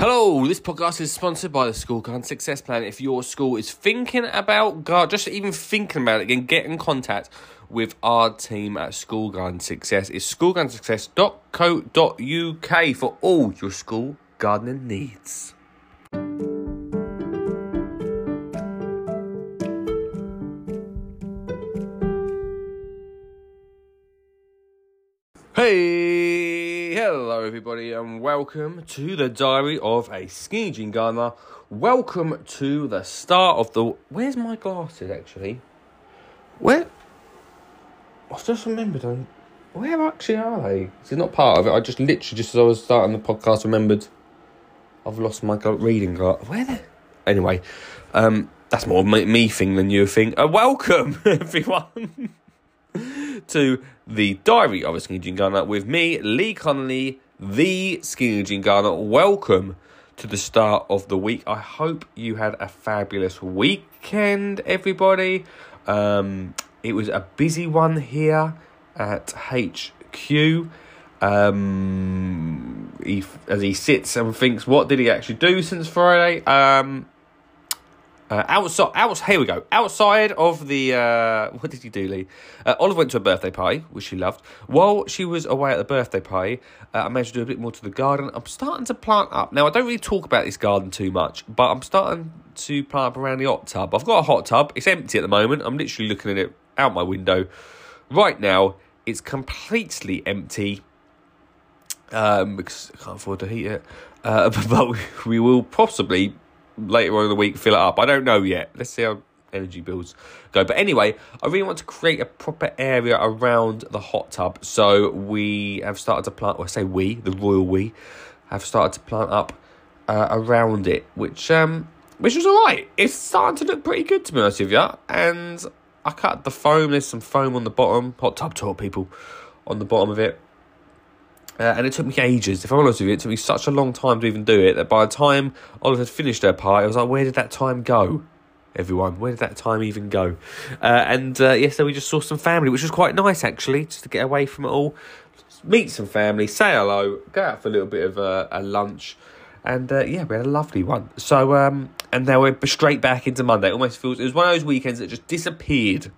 Hello, this podcast is sponsored by the School Garden Success Plan. If your school is thinking about just even thinking about it again, get in contact with our team at School Garden Success. It's schoolgardensuccess.co.uk for all your school gardening needs. Hey, hello everybody, and welcome to the Diary of a Jean Gardener. Welcome to the start of the. Where's my glasses actually? Where? I've just remembered. um, Where actually are they? This is not part of it. I just literally, just as I was starting the podcast, remembered I've lost my reading glasses. Where? Anyway, um, that's more me thing than you thing. Uh, welcome everyone. To the Diary of a Skinny Jean Gardener with me, Lee Connolly, the Skinny Jean Gardener. Welcome to the start of the week. I hope you had a fabulous weekend, everybody. Um, it was a busy one here at HQ. Um, he, as he sits and thinks, what did he actually do since Friday? Um, uh, outside, out, here we go. Outside of the, uh, what did you do, Lee? Uh, Olive went to a birthday party, which she loved. While she was away at the birthday party, uh, I managed to do a bit more to the garden. I'm starting to plant up. Now, I don't really talk about this garden too much, but I'm starting to plant up around the hot tub. I've got a hot tub. It's empty at the moment. I'm literally looking at it out my window. Right now, it's completely empty um, because I can't afford to heat it. Uh, but we, we will possibly later on in the week fill it up. I don't know yet. Let's see how energy bills go. But anyway, I really want to create a proper area around the hot tub. So we have started to plant, or I say we, the royal we, have started to plant up uh, around it, which um, which was alright. It's starting to look pretty good to be honest with you. And I cut the foam. There's some foam on the bottom. Hot tub tour people on the bottom of it. Uh, and it took me ages. If I'm honest with you, it took me such a long time to even do it that by the time Olive had finished her part, I was like, where did that time go? Everyone, where did that time even go? Uh, and uh, yes, so we just saw some family, which was quite nice actually, just to get away from it all, meet some family, say hello, go out for a little bit of a, a lunch, and uh, yeah, we had a lovely one. So, um, and now we're straight back into Monday. It almost feels it was one of those weekends that just disappeared.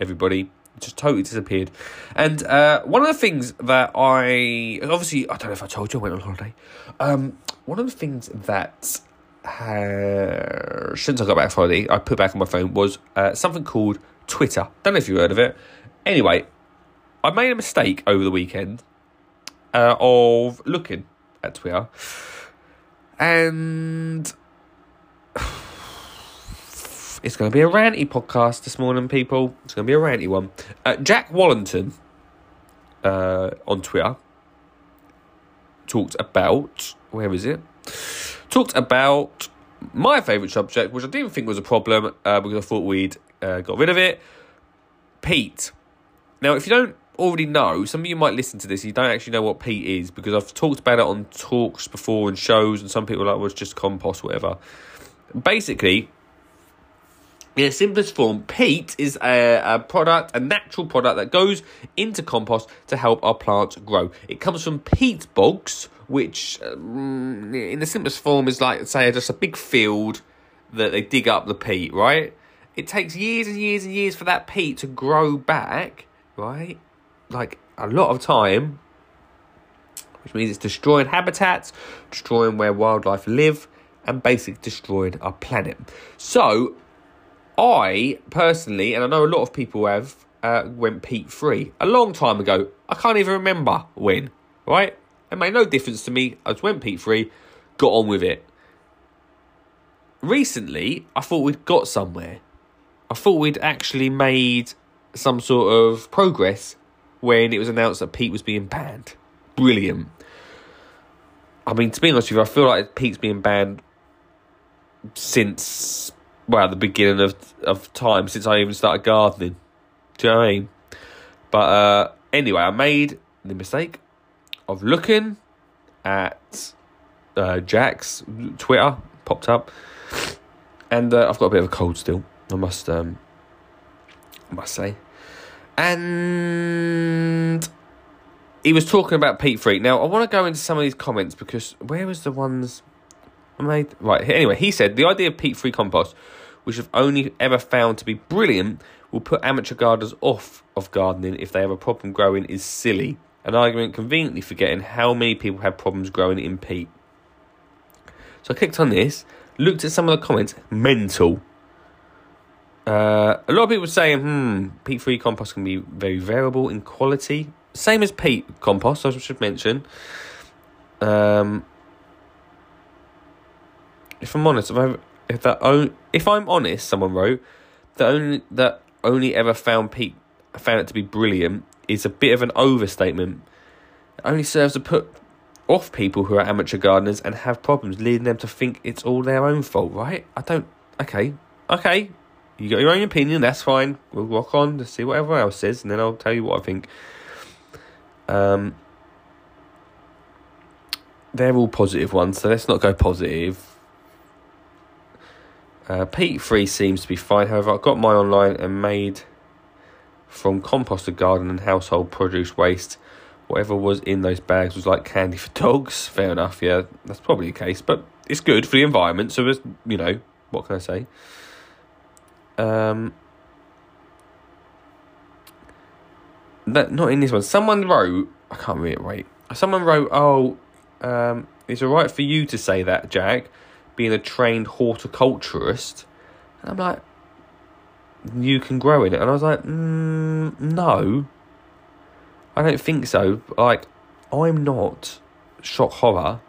Everybody, just totally disappeared. And uh, one of the things that I obviously I don't know if I told you I went on holiday. Um, one of the things that uh, since I got back from holiday, I put back on my phone was uh, something called Twitter. Don't know if you've heard of it. Anyway, I made a mistake over the weekend uh, of looking at Twitter, and it's going to be a ranty podcast this morning, people. It's going to be a ranty one. Uh, Jack Wallington uh, on Twitter talked about where is it? Talked about my favourite subject, which I didn't think was a problem uh, because I thought we'd uh, got rid of it. peat. Now, if you don't already know, some of you might listen to this, you don't actually know what peat is because I've talked about it on talks before and shows, and some people are like, well, it's just compost, whatever. Basically, in its simplest form, peat is a, a product, a natural product that goes into compost to help our plants grow. It comes from peat bogs, which, um, in the simplest form, is like, say, just a big field that they dig up the peat, right? It takes years and years and years for that peat to grow back, right? Like a lot of time, which means it's destroying habitats, destroying where wildlife live, and basically destroying our planet. So, I personally, and I know a lot of people have, uh, went peat free a long time ago. I can't even remember when, right? It made no difference to me. I just went peat free, got on with it. Recently, I thought we'd got somewhere. I thought we'd actually made some sort of progress when it was announced that peat was being banned. Brilliant. I mean, to be honest with you, I feel like peat's being banned since well, the beginning of of time since I even started gardening. Do you know what I mean? But uh, anyway, I made the mistake of looking at uh, Jack's Twitter popped up, and uh, I've got a bit of a cold still. I must um, I must say, and he was talking about peat Freak. Now I want to go into some of these comments because where was the ones I made right. Anyway, he said the idea of peat-free compost, which I've only ever found to be brilliant, will put amateur gardeners off of gardening if they have a problem growing is silly. An argument conveniently forgetting how many people have problems growing in peat. So I clicked on this, looked at some of the comments, mental. Uh, a lot of people saying, hmm, peat free compost can be very variable in quality. Same as peat compost, I should mention. Um, if I'm honest, if, I, if that on, if I'm honest, someone wrote that only that only ever found peat found it to be brilliant is a bit of an overstatement. It only serves to put off people who are amateur gardeners and have problems, leading them to think it's all their own fault. Right? I don't. Okay, okay. You got your own opinion. That's fine. We'll walk on to see what everyone else says, and then I'll tell you what I think. Um, they're all positive ones, so let's not go positive. Uh, peat free seems to be fine. However, I got mine online and made from composted garden and household produce waste. Whatever was in those bags was like candy for dogs. Fair enough, yeah, that's probably the case. But it's good for the environment, so it's, you know, what can I say? Um, that not in this one. Someone wrote, I can't read it. Wait, someone wrote, oh, um, it's all right for you to say that, Jack being a trained horticulturist. And I'm like, you can grow in it. And I was like, mm, no, I don't think so. Like, I'm not, shock horror,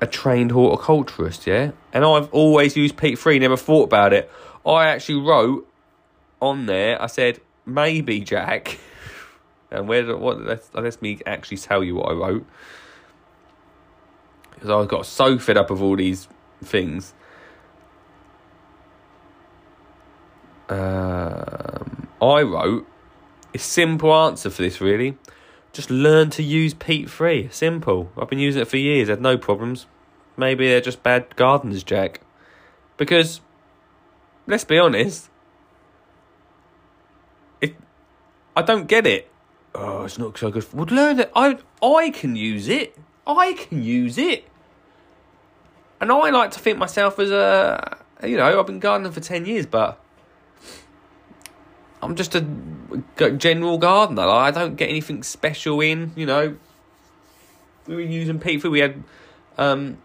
a trained horticulturist, yeah? And I've always used peat free, never thought about it. I actually wrote on there, I said, maybe, Jack. and where, what, let let me actually tell you what I wrote because I got so fed up of all these things. Um, I wrote a simple answer for this really. Just learn to use peat free. Simple. I've been using it for years, had no problems. Maybe they're just bad gardeners, Jack. Because let's be honest, if I don't get it. Oh, it's not so good. Would learn it. I I can use it. I can use it. And I like to think myself as a, you know, I've been gardening for 10 years, but I'm just a general gardener. I don't get anything special in, you know. We were using peat free. We had um,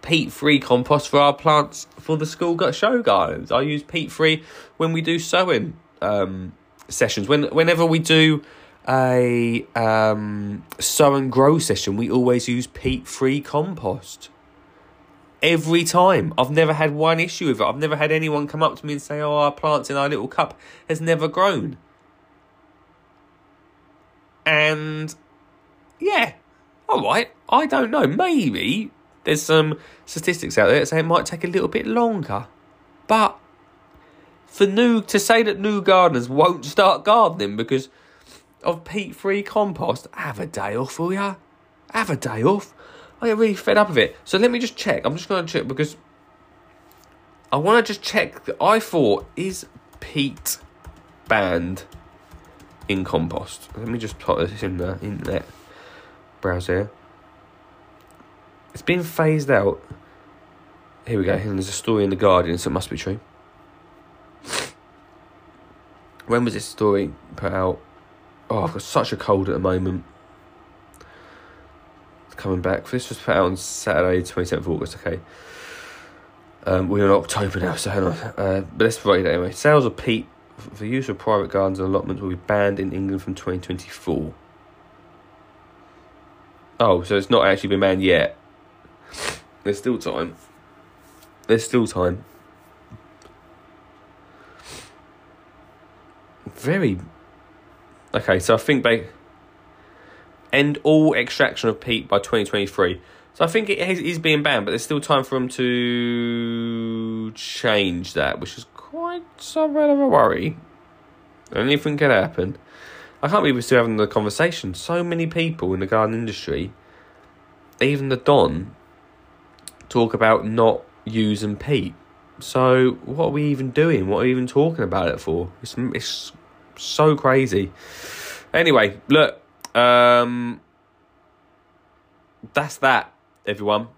peat free compost for our plants for the school show gardens. I use peat free when we do sowing um, sessions. When whenever we do a um, sow and grow session, we always use peat free compost every time. I've never had one issue with it. I've never had anyone come up to me and say, "Oh, our plants in our little cup has never grown." And yeah, all right. I don't know. Maybe there's some statistics out there that say it might take a little bit longer, but for new to say that new gardeners won't start gardening because of peat-free compost, have a day off, will ya? Have a day off. I get really fed up of it. So let me just check. I'm just going to check because I want to just check that I thought is peat banned in compost. Let me just put this in the internet browser. It's been phased out. Here we go. There's a story in the Guardian, so it must be true. When was this story put out? Oh, I've got such a cold at the moment coming back. This was put out on Saturday, 27th of August, okay. Um, we're in October now, so hang on. Uh, but let's write it anyway. Sales of peat for use of private gardens and allotments will be banned in England from 2024. Oh, so it's not actually been banned yet. There's still time. There's still time. Very. Okay, so I think they end all extraction of peat by 2023. So I think it is being banned, but there's still time for them to change that, which is quite some bit of a worry. Anything can happen. I can't believe we're still having the conversation. So many people in the garden industry, even the Don, talk about not using peat. So what are we even doing? What are we even talking about it for? It's, it's so crazy. Anyway, look, um, that's that, everyone.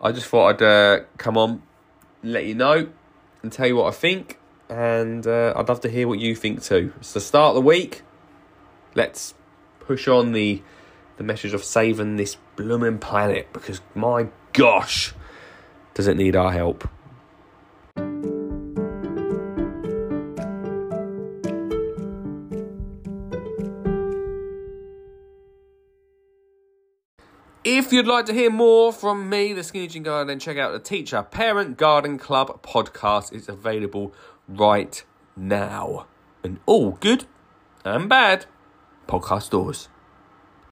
I just thought I'd uh, come on, let you know, and tell you what I think. And uh, I'd love to hear what you think too. It's the start of the week. Let's push on the the message of saving this blooming planet because my gosh, does it need our help? If you'd like to hear more from me, the Skinny Jean Garden, then check out the Teacher Parent Garden Club podcast. It's available right now. And all good and bad podcast stores.